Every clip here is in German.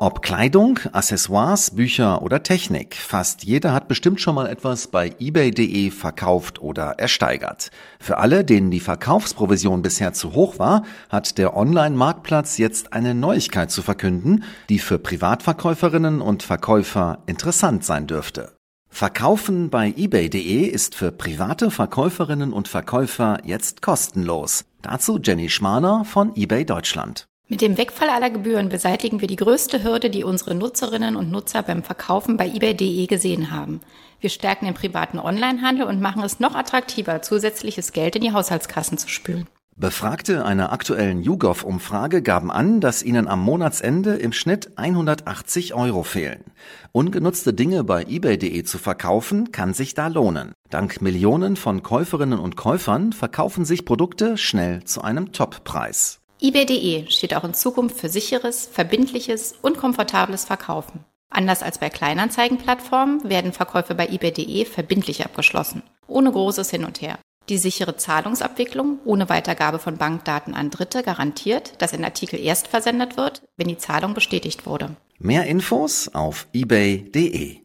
Ob Kleidung, Accessoires, Bücher oder Technik, fast jeder hat bestimmt schon mal etwas bei eBay.de verkauft oder ersteigert. Für alle, denen die Verkaufsprovision bisher zu hoch war, hat der Online-Marktplatz jetzt eine Neuigkeit zu verkünden, die für Privatverkäuferinnen und Verkäufer interessant sein dürfte. Verkaufen bei eBay.de ist für private Verkäuferinnen und Verkäufer jetzt kostenlos. Dazu Jenny Schmaner von eBay Deutschland. Mit dem Wegfall aller Gebühren beseitigen wir die größte Hürde, die unsere Nutzerinnen und Nutzer beim Verkaufen bei eBay.de gesehen haben. Wir stärken den privaten Onlinehandel und machen es noch attraktiver, zusätzliches Geld in die Haushaltskassen zu spülen. Befragte einer aktuellen YouGov-Umfrage gaben an, dass ihnen am Monatsende im Schnitt 180 Euro fehlen. Ungenutzte Dinge bei eBay.de zu verkaufen, kann sich da lohnen. Dank Millionen von Käuferinnen und Käufern verkaufen sich Produkte schnell zu einem Toppreis eBay.de steht auch in Zukunft für sicheres, verbindliches und komfortables Verkaufen. Anders als bei Kleinanzeigenplattformen werden Verkäufe bei eBay.de verbindlich abgeschlossen, ohne großes Hin und Her. Die sichere Zahlungsabwicklung ohne Weitergabe von Bankdaten an Dritte garantiert, dass ein Artikel erst versendet wird, wenn die Zahlung bestätigt wurde. Mehr Infos auf ebay.de.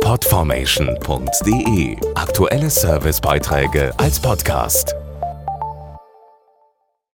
Podformation.de Aktuelle Servicebeiträge als Podcast.